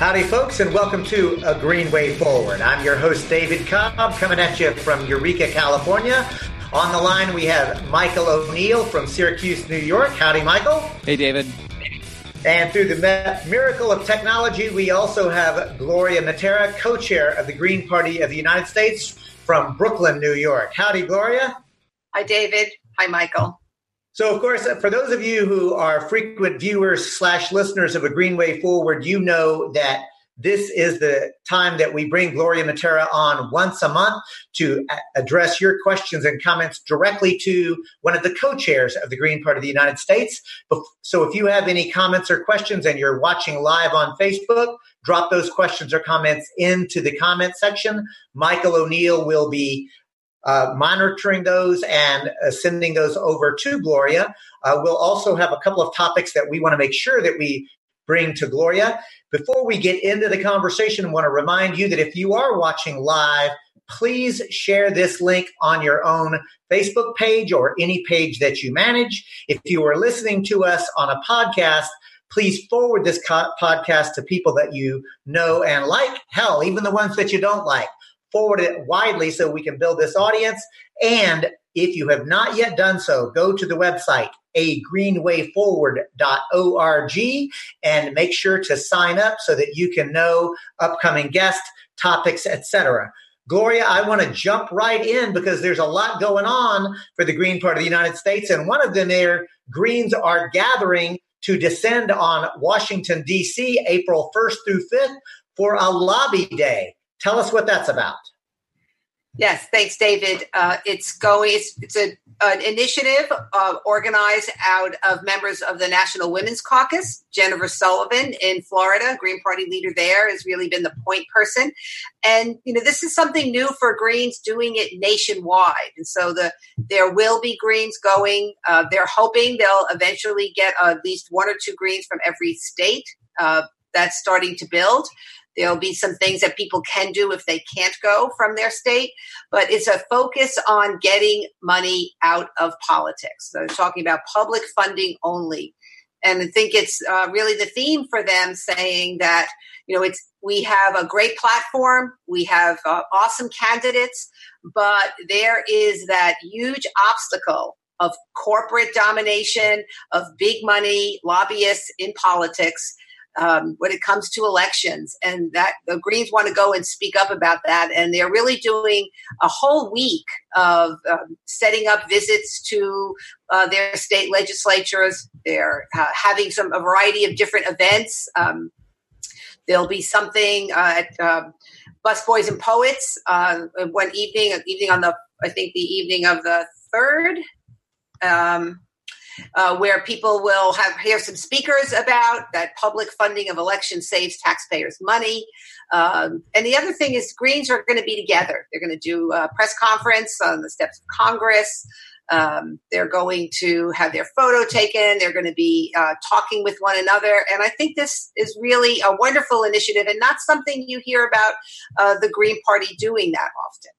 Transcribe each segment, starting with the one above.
Howdy, folks, and welcome to A Green Way Forward. I'm your host, David Cobb, coming at you from Eureka, California. On the line, we have Michael O'Neill from Syracuse, New York. Howdy, Michael. Hey, David. And through the miracle of technology, we also have Gloria Mattera, co chair of the Green Party of the United States from Brooklyn, New York. Howdy, Gloria. Hi, David. Hi, Michael. So, of course, uh, for those of you who are frequent viewers slash listeners of A Green Way Forward, you know that this is the time that we bring Gloria Mattera on once a month to uh, address your questions and comments directly to one of the co-chairs of the Green Party of the United States. So if you have any comments or questions and you're watching live on Facebook, drop those questions or comments into the comment section. Michael O'Neill will be uh, monitoring those and uh, sending those over to Gloria. Uh, we'll also have a couple of topics that we want to make sure that we bring to Gloria. Before we get into the conversation, I want to remind you that if you are watching live, please share this link on your own Facebook page or any page that you manage. If you are listening to us on a podcast, please forward this co- podcast to people that you know and like. Hell, even the ones that you don't like forward it widely so we can build this audience. And if you have not yet done so, go to the website agreenwayforward.org and make sure to sign up so that you can know upcoming guests, topics, etc. Gloria, I want to jump right in because there's a lot going on for the Green part of the United States. And one of them there, Greens are gathering to descend on Washington, D.C., April 1st through 5th for a lobby day. Tell us what that's about. Yes, thanks, David. Uh, it's going. It's, it's a, an initiative uh, organized out of members of the National Women's Caucus. Jennifer Sullivan in Florida, Green Party leader there, has really been the point person. And you know, this is something new for Greens, doing it nationwide. And so the there will be Greens going. Uh, they're hoping they'll eventually get at least one or two Greens from every state. Uh, that's starting to build. There'll be some things that people can do if they can't go from their state, but it's a focus on getting money out of politics. So they're talking about public funding only. And I think it's uh, really the theme for them saying that, you know, it's, we have a great platform. We have uh, awesome candidates, but there is that huge obstacle of corporate domination, of big money, lobbyists in politics um, when it comes to elections, and that the Greens want to go and speak up about that. And they're really doing a whole week of um, setting up visits to uh, their state legislatures. They're uh, having some a variety of different events. Um, there'll be something uh, at um, Busboys and Poets uh, one evening, evening on the I think the evening of the third. Um, uh, where people will have hear some speakers about that public funding of elections saves taxpayers money. Um, and the other thing is, Greens are going to be together. They're going to do a press conference on the steps of Congress. Um, they're going to have their photo taken. They're going to be uh, talking with one another. And I think this is really a wonderful initiative and not something you hear about uh, the Green Party doing that often.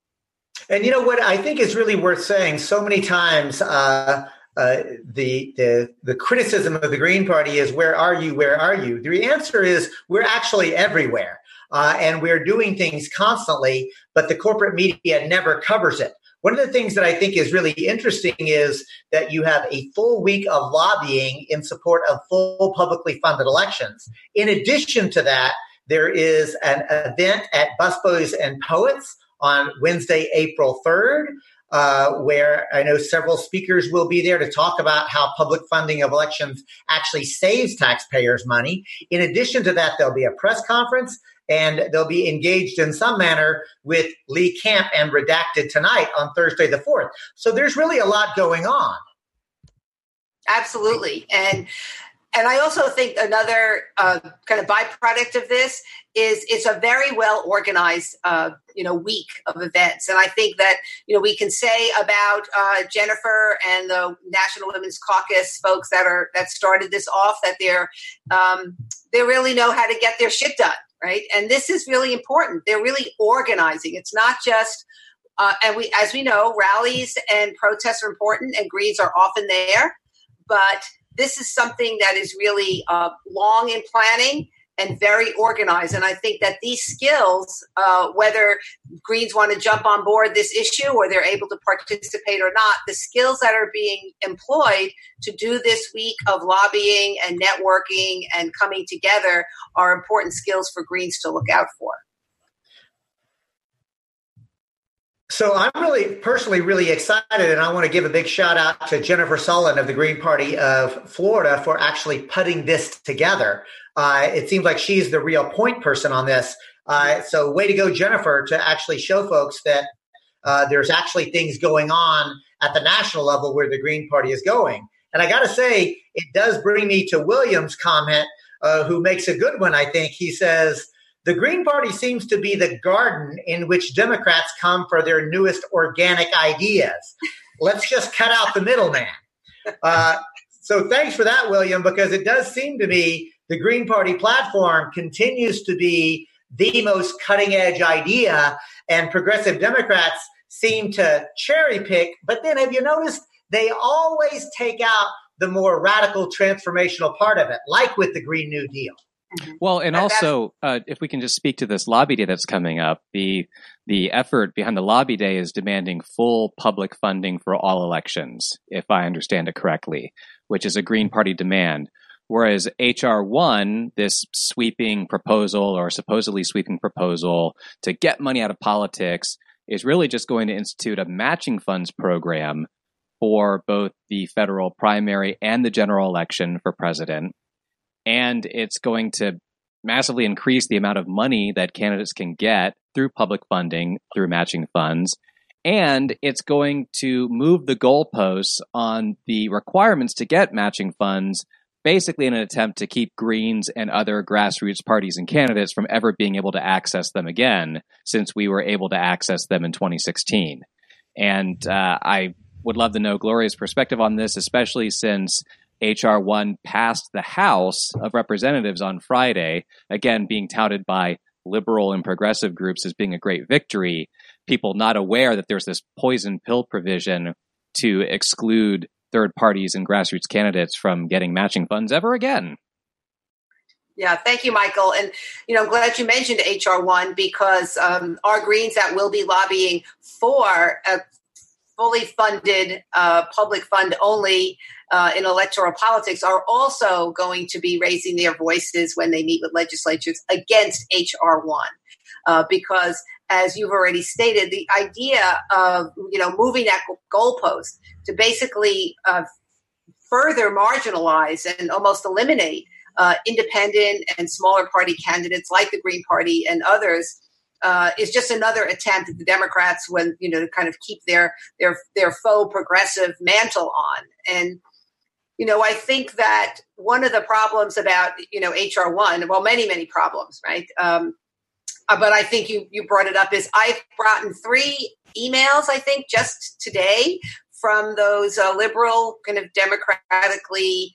And you know what I think is really worth saying so many times. Uh, uh, the, the the criticism of the Green Party is where are you? Where are you? The answer is we're actually everywhere, uh, and we're doing things constantly, but the corporate media never covers it. One of the things that I think is really interesting is that you have a full week of lobbying in support of full publicly funded elections. In addition to that, there is an event at Busboys and Poets on Wednesday, April 3rd, uh, where I know several speakers will be there to talk about how public funding of elections actually saves taxpayers money. In addition to that, there'll be a press conference and they'll be engaged in some manner with Lee Camp and Redacted tonight on Thursday the 4th. So there's really a lot going on. Absolutely. And and I also think another uh, kind of byproduct of this is it's a very well organized, uh, you know, week of events. And I think that you know we can say about uh, Jennifer and the National Women's Caucus folks that are that started this off that they're um, they really know how to get their shit done, right? And this is really important. They're really organizing. It's not just uh, and we, as we know, rallies and protests are important, and Greens are often there, but this is something that is really uh, long in planning and very organized. And I think that these skills, uh, whether Greens want to jump on board this issue or they're able to participate or not, the skills that are being employed to do this week of lobbying and networking and coming together are important skills for Greens to look out for. So I'm really personally really excited, and I want to give a big shout out to Jennifer Sullivan of the Green Party of Florida for actually putting this together. Uh, it seems like she's the real point person on this. Uh, so way to go, Jennifer, to actually show folks that uh, there's actually things going on at the national level where the Green Party is going. And I got to say, it does bring me to William's comment, uh, who makes a good one. I think he says the Green Party seems to be the garden in which Democrats come for their newest organic ideas. Let's just cut out the middleman. Uh, so thanks for that, William, because it does seem to me the Green Party platform continues to be the most cutting edge idea, and progressive Democrats seem to cherry pick. But then have you noticed they always take out the more radical transformational part of it, like with the Green New Deal. Mm-hmm. Well, and also, uh, if we can just speak to this lobby day that's coming up, the the effort behind the lobby day is demanding full public funding for all elections, if I understand it correctly, which is a Green Party demand. Whereas HR one, this sweeping proposal or supposedly sweeping proposal to get money out of politics, is really just going to institute a matching funds program for both the federal primary and the general election for president and it's going to massively increase the amount of money that candidates can get through public funding, through matching funds. And it's going to move the goalposts on the requirements to get matching funds, basically in an attempt to keep Greens and other grassroots parties and candidates from ever being able to access them again, since we were able to access them in 2016. And uh, I would love to know Gloria's perspective on this, especially since H.R. 1 passed the House of Representatives on Friday, again, being touted by liberal and progressive groups as being a great victory. People not aware that there's this poison pill provision to exclude third parties and grassroots candidates from getting matching funds ever again. Yeah, thank you, Michael. And you know, I'm glad you mentioned HR one because um, our Greens that will be lobbying for a fully funded uh, public fund only uh, in electoral politics are also going to be raising their voices when they meet with legislatures against HR one, uh, because as you've already stated, the idea of you know moving that goalpost to basically uh, further marginalize and almost eliminate uh, independent and smaller party candidates like the Green Party and others uh, is just another attempt at the Democrats when you know to kind of keep their their their faux progressive mantle on. And you know, I think that one of the problems about you know HR one, well, many many problems, right? Um, uh, but I think you you brought it up is I've brought in three emails I think just today from those uh, liberal kind of democratically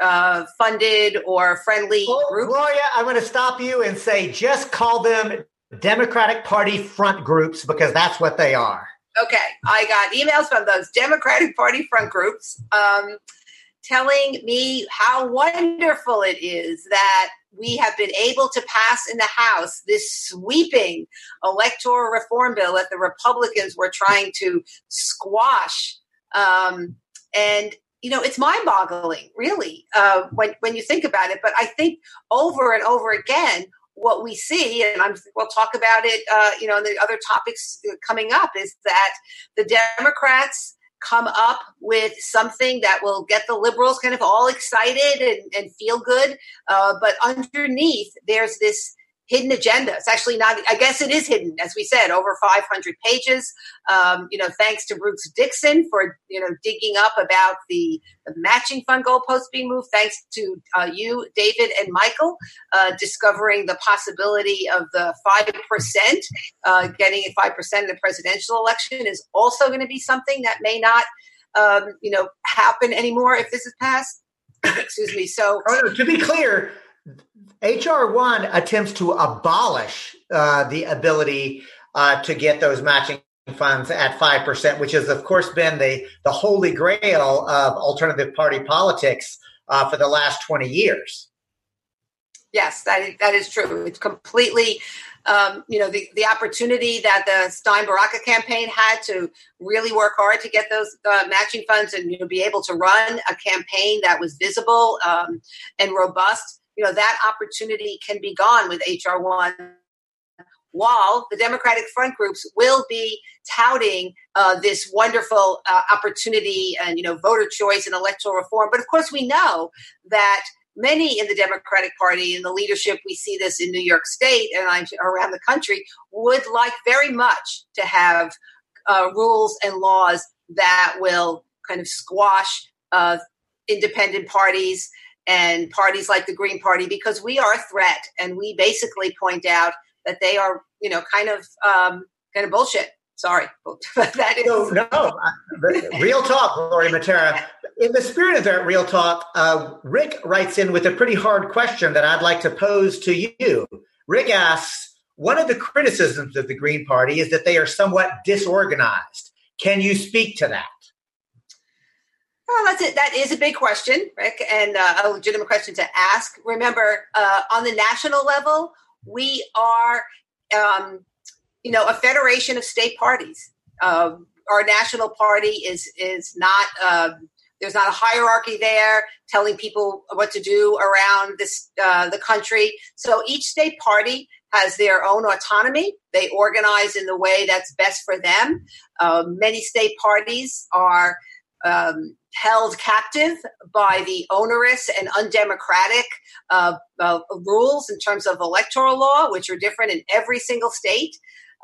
uh, funded or friendly well, groups. Gloria, I'm going to stop you and say just call them Democratic Party front groups because that's what they are. Okay, I got emails from those Democratic Party front groups. Um, telling me how wonderful it is that we have been able to pass in the House this sweeping electoral reform bill that the Republicans were trying to squash. Um, and you know, it's mind-boggling, really, uh, when when you think about it. But I think over and over again, what we see, and I'm, we'll talk about it, uh, you know, in the other topics uh, coming up, is that the Democrats come up with something that will get the liberals kind of all excited and, and feel good. Uh, but underneath, there's this hidden agenda. It's actually not, I guess it is hidden, as we said, over 500 pages. Um, you know, thanks to Bruce Dixon for, you know, digging up about the, the matching fund goalposts being moved. Thanks to uh, you, David and Michael, uh, discovering the possibility of the 5%, uh, getting 5% in the presidential election is also going to be something that may not, um, you know, happen anymore if this is passed. Excuse me. So, oh, to be clear, HR one attempts to abolish uh, the ability uh, to get those matching funds at five percent, which has of course been the the holy grail of alternative party politics uh, for the last twenty years. Yes, that that is true. It's completely, um, you know, the, the opportunity that the Stein Baraka campaign had to really work hard to get those uh, matching funds and you know be able to run a campaign that was visible um, and robust. You know that opportunity can be gone with HR one while the Democratic front groups will be touting uh, this wonderful uh, opportunity and you know voter choice and electoral reform. But of course, we know that many in the Democratic Party and the leadership, we see this in New York State and around the country, would like very much to have uh, rules and laws that will kind of squash uh, independent parties and parties like the Green Party because we are a threat, and we basically point out that they are, you know, kind of um, kind of bullshit. Sorry, that is no, no. real talk, Lori Mattera. In the spirit of that real talk, uh, Rick writes in with a pretty hard question that I'd like to pose to you. Rick asks, one of the criticisms of the Green Party is that they are somewhat disorganized. Can you speak to that? Well, that's it. That is a big question, Rick, and uh, a legitimate question to ask. Remember, uh, on the national level, we are, um, you know, a federation of state parties. Uh, our national party is is not. Um, there's not a hierarchy there telling people what to do around this uh, the country. So each state party has their own autonomy. They organize in the way that's best for them. Uh, many state parties are um, held captive by the onerous and undemocratic uh, uh, rules in terms of electoral law, which are different in every single state.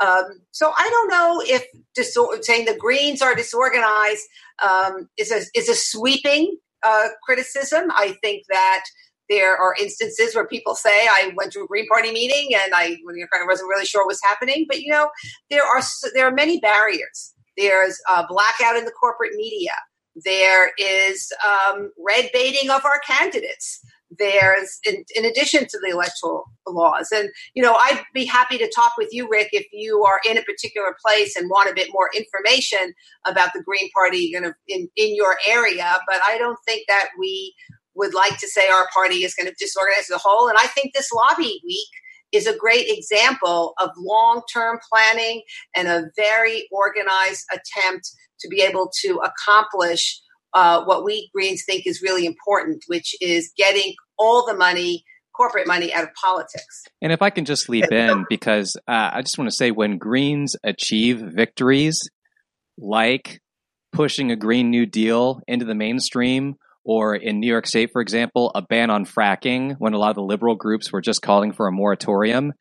Um, so I don't know if disor- saying the Greens are disorganized um, is a is a sweeping uh, criticism. I think that there are instances where people say I went to a Green Party meeting and I wasn't really sure what was happening. But you know, there are there are many barriers. There's a blackout in the corporate media. There is um, red baiting of our candidates. There's, in, in, addition to the electoral laws. And, you know, I'd be happy to talk with you, Rick, if you are in a particular place and want a bit more information about the Green Party in, in your area. But I don't think that we would like to say our party is going to disorganize the whole. And I think this lobby week is a great example of long term planning and a very organized attempt to be able to accomplish uh, what we Greens think is really important, which is getting all the money, corporate money, out of politics. And if I can just leap in, because uh, I just want to say when Greens achieve victories like pushing a Green New Deal into the mainstream, or in New York State, for example, a ban on fracking, when a lot of the liberal groups were just calling for a moratorium.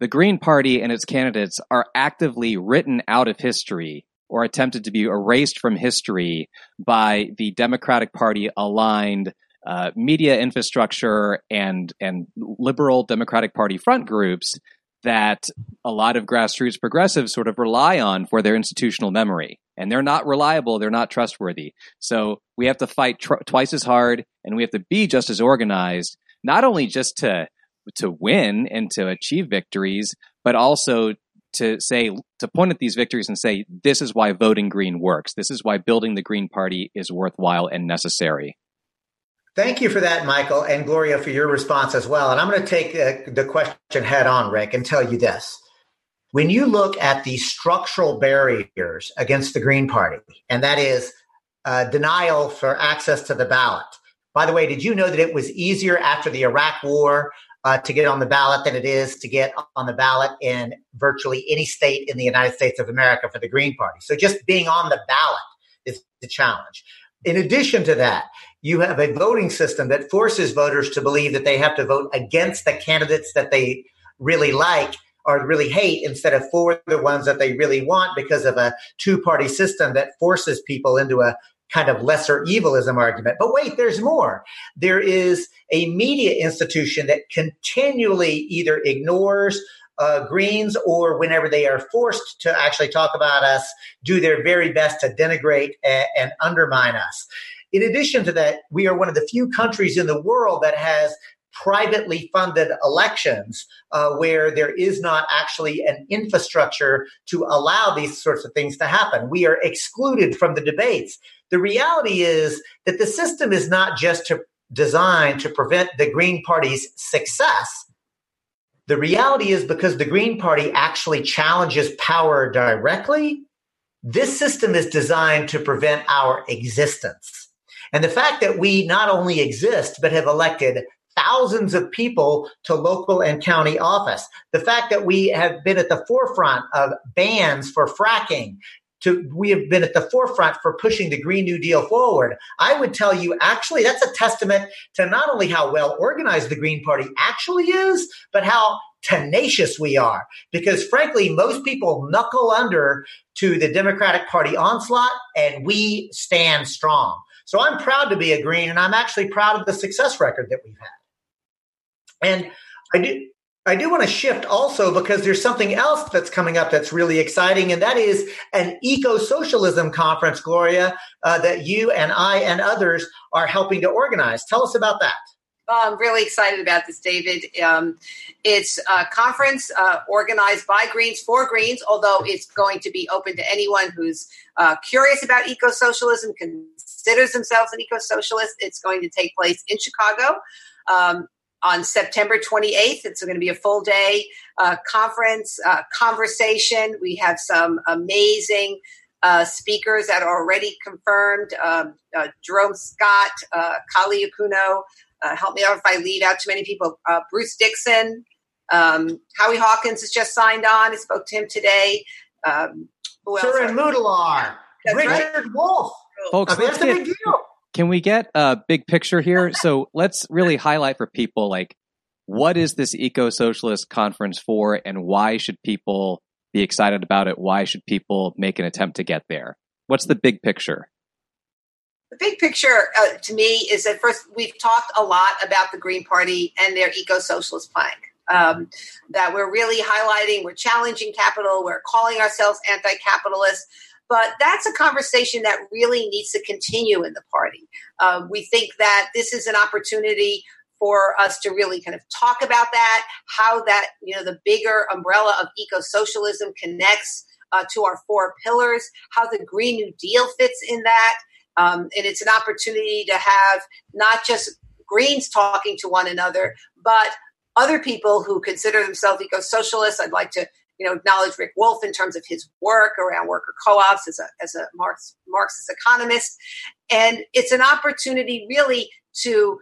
The Green Party and its candidates are actively written out of history or attempted to be erased from history by the Democratic Party aligned uh, media infrastructure and and liberal Democratic Party front groups that a lot of grassroots progressives sort of rely on for their institutional memory. And they're not reliable, they're not trustworthy. So we have to fight tr- twice as hard and we have to be just as organized, not only just to to win and to achieve victories, but also to say to point at these victories and say this is why voting green works. This is why building the green party is worthwhile and necessary. Thank you for that michael and gloria for your response as well. And i'm going to take uh, the question head on rick and tell you this. When you look at the structural barriers against the green party and that is uh, denial for access to the ballot. By the way, did you know that it was easier after the Iraq War uh, to get on the ballot than it is to get on the ballot in virtually any state in the United States of America for the Green Party. So just being on the ballot is the challenge. In addition to that, you have a voting system that forces voters to believe that they have to vote against the candidates that they really like or really hate instead of for the ones that they really want because of a two party system that forces people into a kind of lesser evilism argument. But wait, there's more. There is a media institution that continually either ignores uh, Greens or whenever they are forced to actually talk about us, do their very best to denigrate and, and undermine us. In addition to that, we are one of the few countries in the world that has privately funded elections uh, where there is not actually an infrastructure to allow these sorts of things to happen. We are excluded from the debates. The reality is that the system is not just to designed to prevent the Green Party's success. The reality is because the Green Party actually challenges power directly, this system is designed to prevent our existence. And the fact that we not only exist, but have elected thousands of people to local and county office, the fact that we have been at the forefront of bans for fracking, to, we have been at the forefront for pushing the Green New Deal forward. I would tell you, actually, that's a testament to not only how well organized the Green Party actually is, but how tenacious we are. Because frankly, most people knuckle under to the Democratic Party onslaught and we stand strong. So I'm proud to be a Green and I'm actually proud of the success record that we've had. And I do, I do want to shift also because there's something else that's coming up that's really exciting, and that is an eco socialism conference, Gloria, uh, that you and I and others are helping to organize. Tell us about that. Oh, I'm really excited about this, David. Um, it's a conference uh, organized by Greens for Greens, although it's going to be open to anyone who's uh, curious about eco socialism, considers themselves an eco socialist. It's going to take place in Chicago. Um, on September 28th. It's going to be a full day uh, conference, uh, conversation. We have some amazing uh, speakers that are already confirmed um, uh, Jerome Scott, uh, Kali Akuno. Uh, help me out if I leave out too many people. Uh, Bruce Dixon, um, Howie Hawkins has just signed on. I spoke to him today. Um, who Suren Moodliar, Richard right. Wolff. Folks, let's get, can we get a big picture here? So let's really highlight for people like what is this eco socialist conference for and why should people be excited about it? Why should people make an attempt to get there? What's the big picture? The big picture uh, to me is that first, we've talked a lot about the Green Party and their eco socialist plank. Um, that we're really highlighting, we're challenging capital, we're calling ourselves anti capitalist. But that's a conversation that really needs to continue in the party. Uh, we think that this is an opportunity for us to really kind of talk about that, how that, you know, the bigger umbrella of eco socialism connects uh, to our four pillars, how the Green New Deal fits in that. Um, and it's an opportunity to have not just Greens talking to one another, but other people who consider themselves eco socialists. I'd like to you know, acknowledge Rick Wolff in terms of his work around worker co-ops as a, as a Marx, Marxist economist. And it's an opportunity really to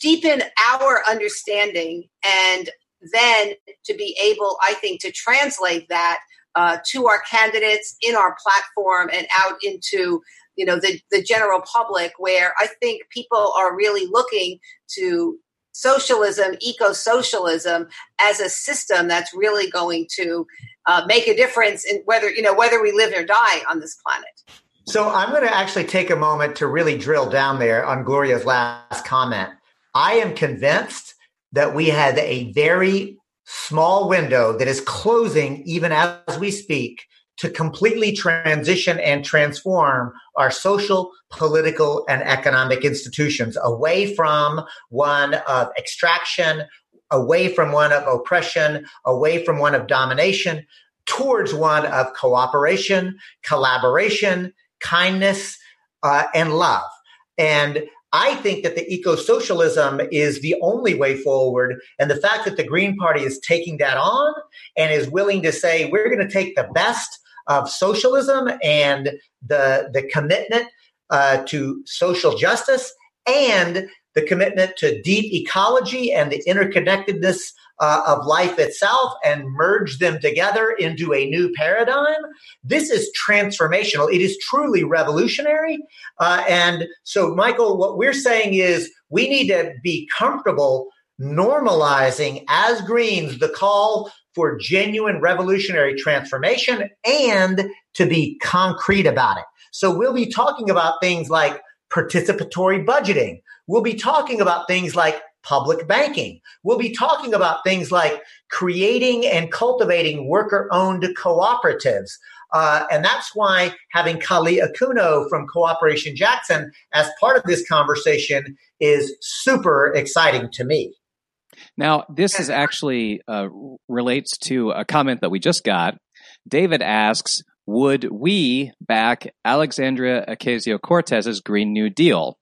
deepen our understanding and then to be able, I think, to translate that uh, to our candidates in our platform and out into you know the, the general public where i think people are really looking to socialism, eco socialism, as a system that's really going to uh, make a difference in whether you know whether we live or die on this planet. So I'm going to actually take a moment to really drill down there on Gloria's last comment. I am convinced that we had a very small window that is closing even as we speak to completely transition and transform our social, political, and economic institutions away from one of extraction, away from one of oppression, away from one of domination, towards one of cooperation, collaboration, kindness, uh, and love. And I think that the eco socialism is the only way forward. And the fact that the Green Party is taking that on and is willing to say, we're going to take the best of socialism and the, the commitment uh, to social justice and the commitment to deep ecology and the interconnectedness uh, of life itself and merge them together into a new paradigm. This is transformational. It is truly revolutionary. Uh, and so, Michael, what we're saying is we need to be comfortable normalizing as Greens the call for genuine revolutionary transformation and to be concrete about it. So we'll be talking about things like participatory budgeting. We'll be talking about things like public banking. We'll be talking about things like creating and cultivating worker owned cooperatives. Uh, and that's why having Kali Akuno from Cooperation Jackson as part of this conversation is super exciting to me. Now, this is actually uh, relates to a comment that we just got. David asks, would we back Alexandria Ocasio Cortez's Green New Deal?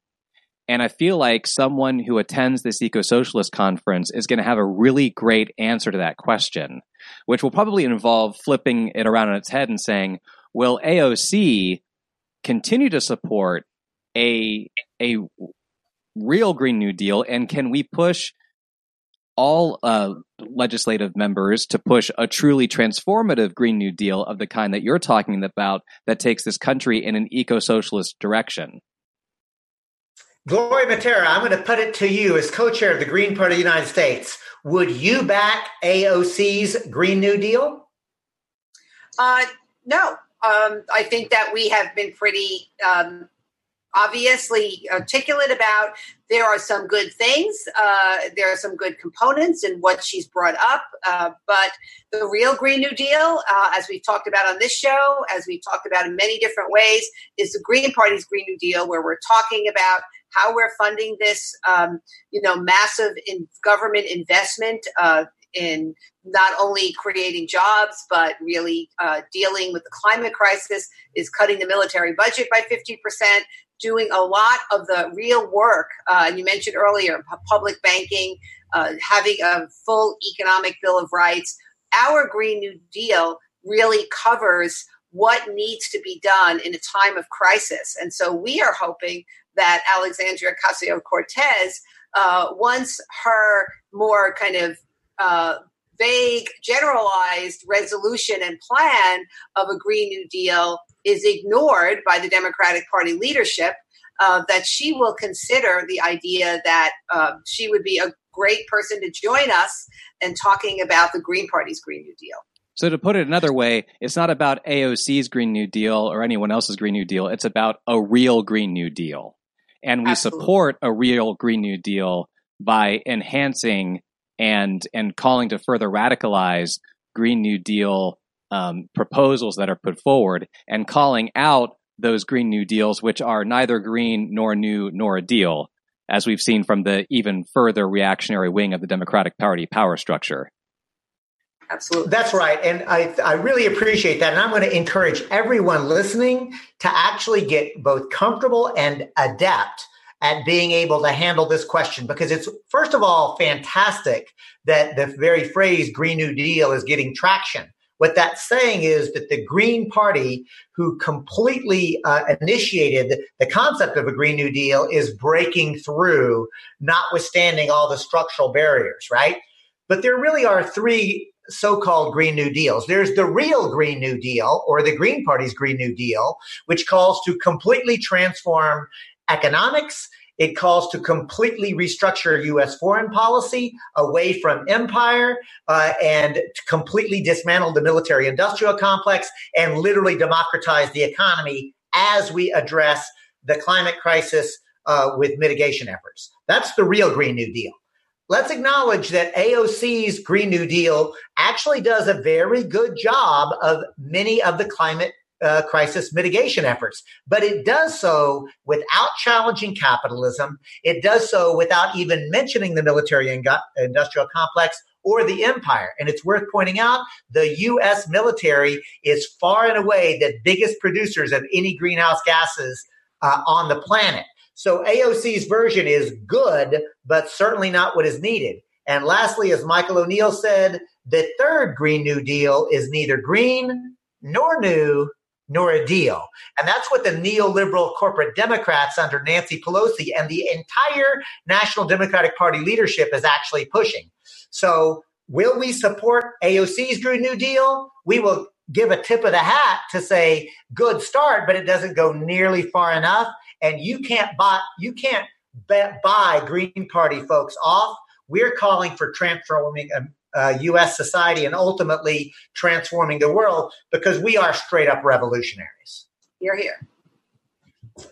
And I feel like someone who attends this eco socialist conference is going to have a really great answer to that question, which will probably involve flipping it around on its head and saying, will AOC continue to support a, a real Green New Deal? And can we push all uh, legislative members to push a truly transformative Green New Deal of the kind that you're talking about that takes this country in an eco socialist direction? Gloria Mattera, I'm going to put it to you as co chair of the Green Party of the United States. Would you back AOC's Green New Deal? Uh, no. Um, I think that we have been pretty um, obviously articulate about. There are some good things. Uh, there are some good components in what she's brought up. Uh, but the real green new deal uh, as we've talked about on this show as we've talked about in many different ways is the green party's green new deal where we're talking about how we're funding this um, you know massive in government investment uh, in not only creating jobs but really uh, dealing with the climate crisis is cutting the military budget by 50% doing a lot of the real work. Uh, and you mentioned earlier public banking, uh, having a full economic bill of rights. Our Green New Deal really covers what needs to be done in a time of crisis. And so we are hoping that Alexandria Ocasio Cortez, uh, once her more kind of uh, vague, generalized resolution and plan of a Green New Deal is ignored by the Democratic Party leadership, uh, that she will consider the idea that uh, she would be a great person to join us in talking about the Green Party's Green New Deal. So, to put it another way, it's not about AOC's Green New Deal or anyone else's Green New Deal. It's about a real Green New Deal. And we Absolutely. support a real Green New Deal by enhancing and and calling to further radicalize Green New Deal um, proposals that are put forward and calling out those Green New Deals, which are neither green nor new nor a deal, as we've seen from the even further reactionary wing of the Democratic Party power structure. Absolutely. That's right. And I, I really appreciate that. And I'm going to encourage everyone listening to actually get both comfortable and adept at being able to handle this question because it's, first of all, fantastic that the very phrase Green New Deal is getting traction. What that's saying is that the Green Party, who completely uh, initiated the concept of a Green New Deal, is breaking through, notwithstanding all the structural barriers, right? But there really are three so-called Green New Deals. There's the real Green New Deal or the Green Party's Green New Deal, which calls to completely transform economics it calls to completely restructure U.S. foreign policy away from empire uh, and completely dismantle the military industrial complex and literally democratize the economy as we address the climate crisis uh, with mitigation efforts. That's the real Green New Deal. Let's acknowledge that AOC's Green New Deal actually does a very good job of many of the climate uh, crisis mitigation efforts. But it does so without challenging capitalism. It does so without even mentioning the military and industrial complex or the empire. And it's worth pointing out the U.S. military is far and away the biggest producers of any greenhouse gases uh, on the planet. So AOC's version is good, but certainly not what is needed. And lastly, as Michael O'Neill said, the third Green New Deal is neither green nor new nor a deal. And that's what the neoliberal corporate Democrats under Nancy Pelosi and the entire National Democratic Party leadership is actually pushing. So, will we support AOC's Green New Deal? We will give a tip of the hat to say good start, but it doesn't go nearly far enough. And you can't buy you can't buy Green Party folks off. We're calling for transforming um, uh, U.S. society and ultimately transforming the world because we are straight up revolutionaries. You're here.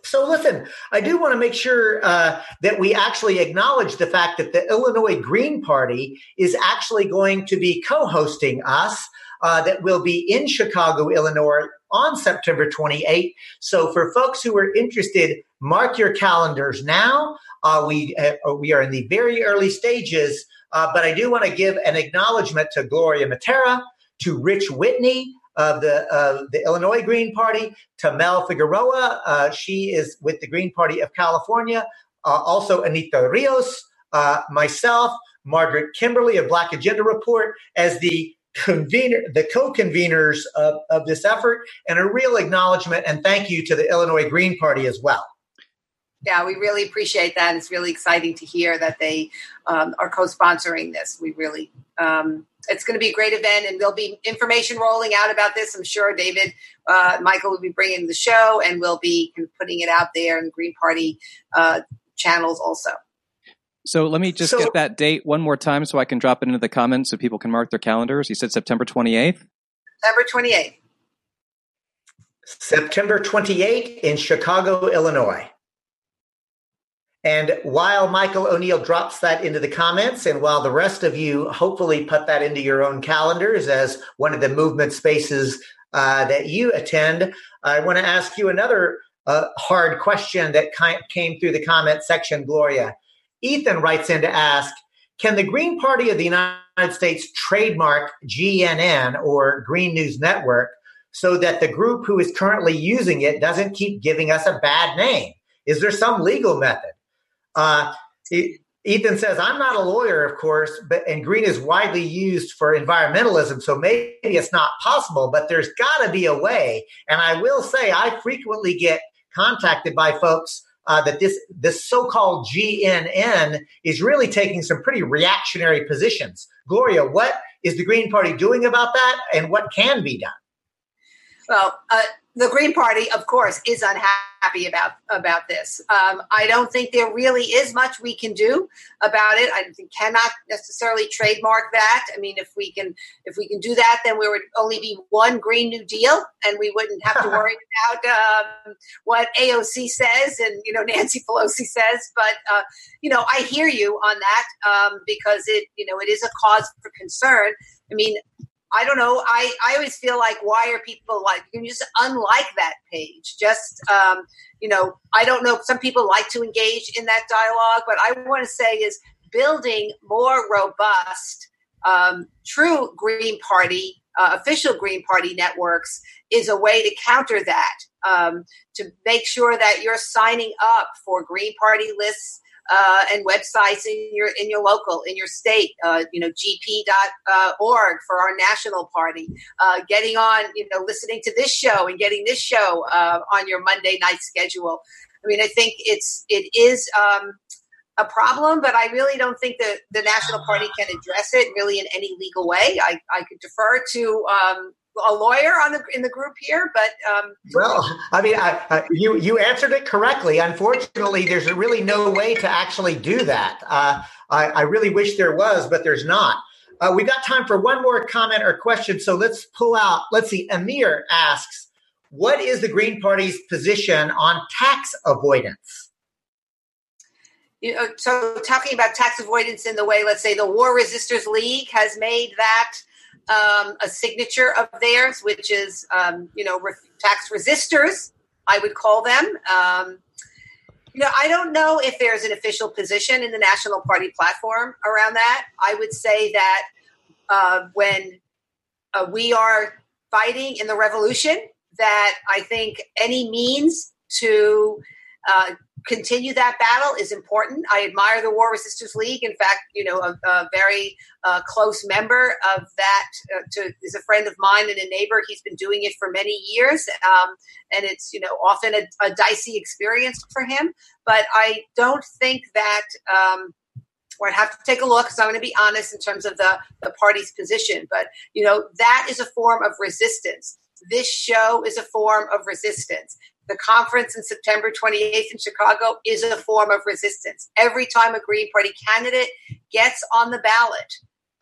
So, listen, I do want to make sure uh, that we actually acknowledge the fact that the Illinois Green Party is actually going to be co hosting us, uh, that will be in Chicago, Illinois on September 28th. So, for folks who are interested, mark your calendars now. Uh, we, uh, we are in the very early stages uh, but I do want to give an acknowledgement to Gloria Mattera, to Rich Whitney of the uh, the Illinois Green Party, to Mel Figueroa. Uh, she is with the Green Party of California. uh, also Anita Rios, uh, myself, Margaret Kimberly of Black Agenda Report as the convener, the co-conveners of, of this effort, and a real acknowledgement and thank you to the Illinois Green Party as well. Yeah, we really appreciate that. It's really exciting to hear that they um, are co-sponsoring this. We really, um, it's going to be a great event, and there'll be information rolling out about this. I'm sure David, uh, Michael will be bringing the show, and we'll be putting it out there in the Green Party uh, channels also. So let me just so, get that date one more time so I can drop it into the comments so people can mark their calendars. You said September 28th? September 28th. September 28th in Chicago, Illinois. And while Michael O'Neill drops that into the comments, and while the rest of you hopefully put that into your own calendars as one of the movement spaces uh, that you attend, I want to ask you another uh, hard question that came through the comment section, Gloria. Ethan writes in to ask Can the Green Party of the United States trademark GNN or Green News Network so that the group who is currently using it doesn't keep giving us a bad name? Is there some legal method? Uh, Ethan says, I'm not a lawyer, of course, but and green is widely used for environmentalism, so maybe it's not possible, but there's got to be a way. And I will say, I frequently get contacted by folks uh, that this this so-called GNN is really taking some pretty reactionary positions. Gloria, what is the Green Party doing about that, and what can be done? Well, uh, the Green Party, of course, is unhappy about about this. Um, I don't think there really is much we can do about it. I cannot necessarily trademark that. I mean, if we can if we can do that, then we would only be one Green New Deal, and we wouldn't have to worry about um, what AOC says and you know Nancy Pelosi says. But uh, you know, I hear you on that um, because it you know it is a cause for concern. I mean, I don't know. I, I always feel like why are people like you can just unlike that page. Just um, you know, I don't know. Some people like to engage in that dialogue, but I want to say is building more robust, um, true Green Party, uh, official Green Party networks is a way to counter that. Um, to make sure that you're signing up for Green Party lists uh, and websites in your in your local in your state uh, you know gp.org for our national party uh, getting on you know listening to this show and getting this show uh, on your monday night schedule i mean i think it's it is um, a problem, but I really don't think that the National Party can address it really in any legal way. I, I could defer to um, a lawyer on the in the group here, but um, well, I mean, I, I, you you answered it correctly. Unfortunately, there's really no way to actually do that. Uh, I, I, really wish there was, but there's not. Uh, we've got time for one more comment or question, so let's pull out. Let's see. Amir asks, "What is the Green Party's position on tax avoidance?" You know, so talking about tax avoidance in the way, let's say, the War Resisters League has made that um, a signature of theirs, which is, um, you know, re- tax resistors, I would call them. Um, you know, I don't know if there's an official position in the National Party platform around that. I would say that uh, when uh, we are fighting in the revolution, that I think any means to uh, continue that battle is important. I admire the War Resisters League. In fact, you know, a, a very uh, close member of that uh, to, is a friend of mine and a neighbor. He's been doing it for many years, um, and it's you know often a, a, dicey experience for him. But I don't think that. Um, or I'd have to take a look because I'm going to be honest in terms of the, the party's position. But, you know, that is a form of resistance. This show is a form of resistance. The conference in September 28th in Chicago is a form of resistance. Every time a Green Party candidate gets on the ballot,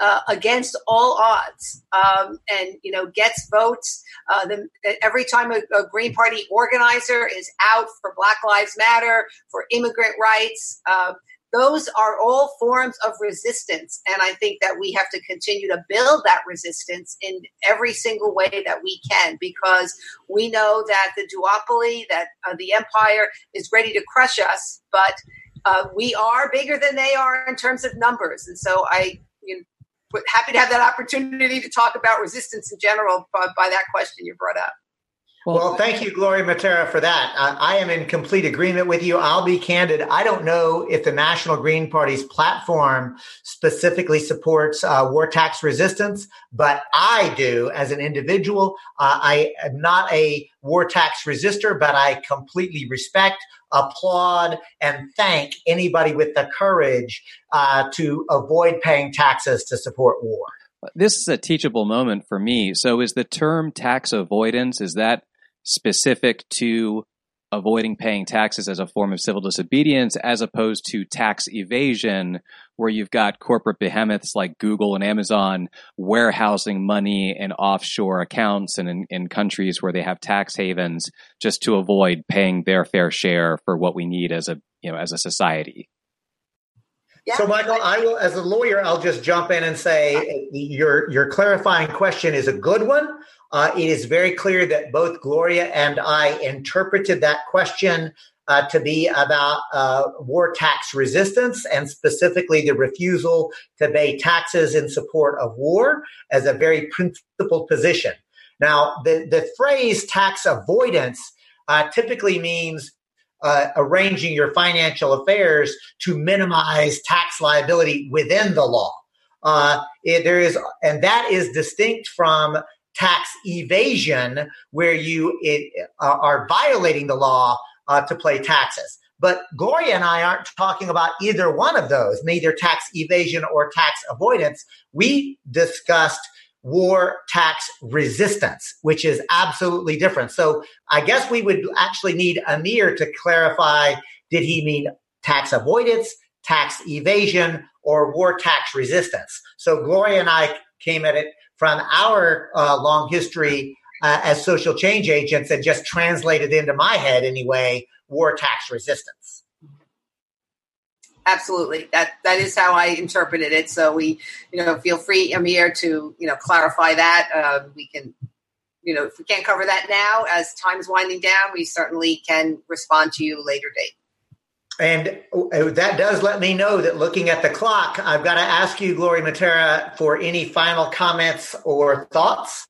uh, against all odds um, and you know gets votes uh, the, every time a, a, green party organizer is out for black lives matter for immigrant rights uh, those are all forms of resistance. And I think that we have to continue to build that resistance in every single way that we can because we know that the duopoly, that uh, the empire is ready to crush us, but uh, we are bigger than they are in terms of numbers. And so I, you know, happy to have that opportunity to talk about resistance in general by, by that question you brought up. Well, well, thank you, Gloria Mattera, for that. Uh, I am in complete agreement with you. I'll be candid. I don't know if the National Green Party's platform specifically supports uh, war tax resistance, but I do as an individual. Uh, I am not a war tax resistor, but I completely respect, applaud, and thank anybody with the courage uh, to avoid paying taxes to support war this is a teachable moment for me. So is the term tax avoidance, is that specific to avoiding paying taxes as a form of civil disobedience as opposed to tax evasion where you've got corporate behemoths like Google and Amazon warehousing money in offshore accounts and in, in countries where they have tax havens just to avoid paying their fair share for what we need as a you know as a society. Yeah. So, Michael, I will, as a lawyer, I'll just jump in and say your your clarifying question is a good one. Uh, it is very clear that both Gloria and I interpreted that question uh, to be about uh, war tax resistance and specifically the refusal to pay taxes in support of war as a very principled position. Now, the, the phrase tax avoidance uh, typically means uh, arranging your financial affairs to minimize tax liability within the law. Uh, it, there is, and that is distinct from tax evasion, where you it, uh, are violating the law uh, to pay taxes. But Gloria and I aren't talking about either one of those, neither tax evasion or tax avoidance. We discussed war tax resistance, which is absolutely different. So I guess we would actually need Amir to clarify did he mean tax avoidance, tax evasion, or war tax resistance? So Gloria and I came at it from our uh, long history uh, as social change agents and just translated into my head anyway war tax resistance. Absolutely. That that is how i interpreted it. So we you know feel free amir to you know clarify that. Uh, we can you know if we can't cover that now as time is winding down we certainly can respond to you later date and uh, that does let me know that looking at the clock i've got to ask you gloria mattera for any final comments or thoughts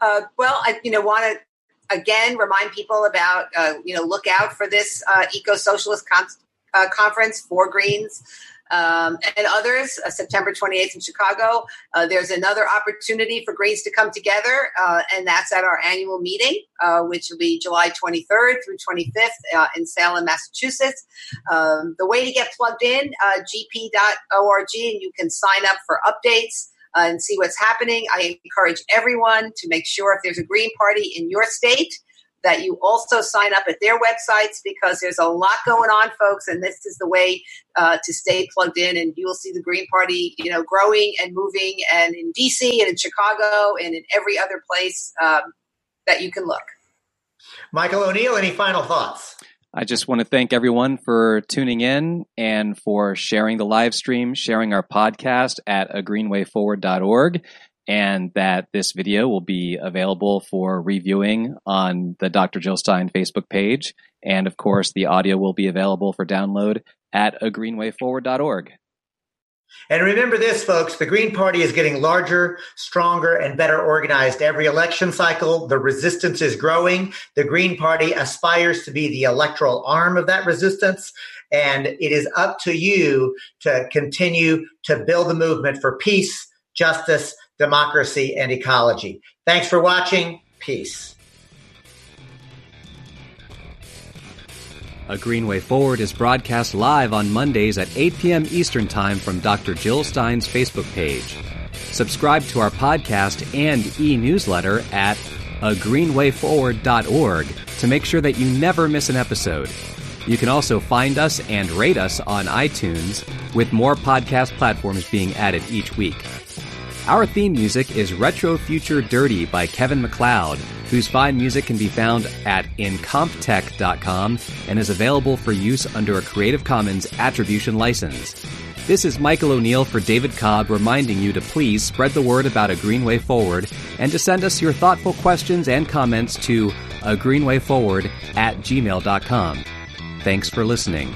uh, well i you know want to again remind people about uh, you know look out for this uh, eco socialist con- uh, conference for Greens. Um, and others, uh, September 28th in Chicago. Uh, there's another opportunity for Greens to come together, uh, and that's at our annual meeting, uh, which will be July 23rd through 25th uh, in Salem, Massachusetts. Um, the way to get plugged in, gp.org, and you can sign up for updates. and see what's happening. I encourage everyone to make sure if there's a Green Party in your state, that you also sign up at their websites because there's a lot going on, folks, and this is the way uh, to stay plugged in. And you will see the Green Party, you know, growing and moving, and in DC and in Chicago and in every other place um, that you can look. Michael O'Neill, any final thoughts? I just want to thank everyone for tuning in and for sharing the live stream, sharing our podcast at agreenwayforward.org and that this video will be available for reviewing on the Dr. Jill Stein Facebook page. And of course, the audio will be available for download at agreenwayforward.org. And remember this, folks the Green Party is getting larger, stronger, and better organized every election cycle. The resistance is growing. The Green Party aspires to be the electoral arm of that resistance. And it is up to you to continue to build the movement for peace, justice, democracy, and ecology. Thanks for watching. Peace. A Green Way Forward is broadcast live on Mondays at 8 p.m. Eastern Time from Dr. Jill Stein's Facebook page. Subscribe to our podcast and e newsletter at agreenwayforward.org to make sure that you never miss an episode. You can also find us and rate us on iTunes, with more podcast platforms being added each week. Our theme music is Retro Future Dirty by Kevin MacLeod, whose fine music can be found at incompetech.com and is available for use under a Creative Commons Attribution license. This is Michael O'Neill for David Cobb reminding you to please spread the word about A Greenway Forward and to send us your thoughtful questions and comments to a greenwayforward at gmail.com. Thanks for listening.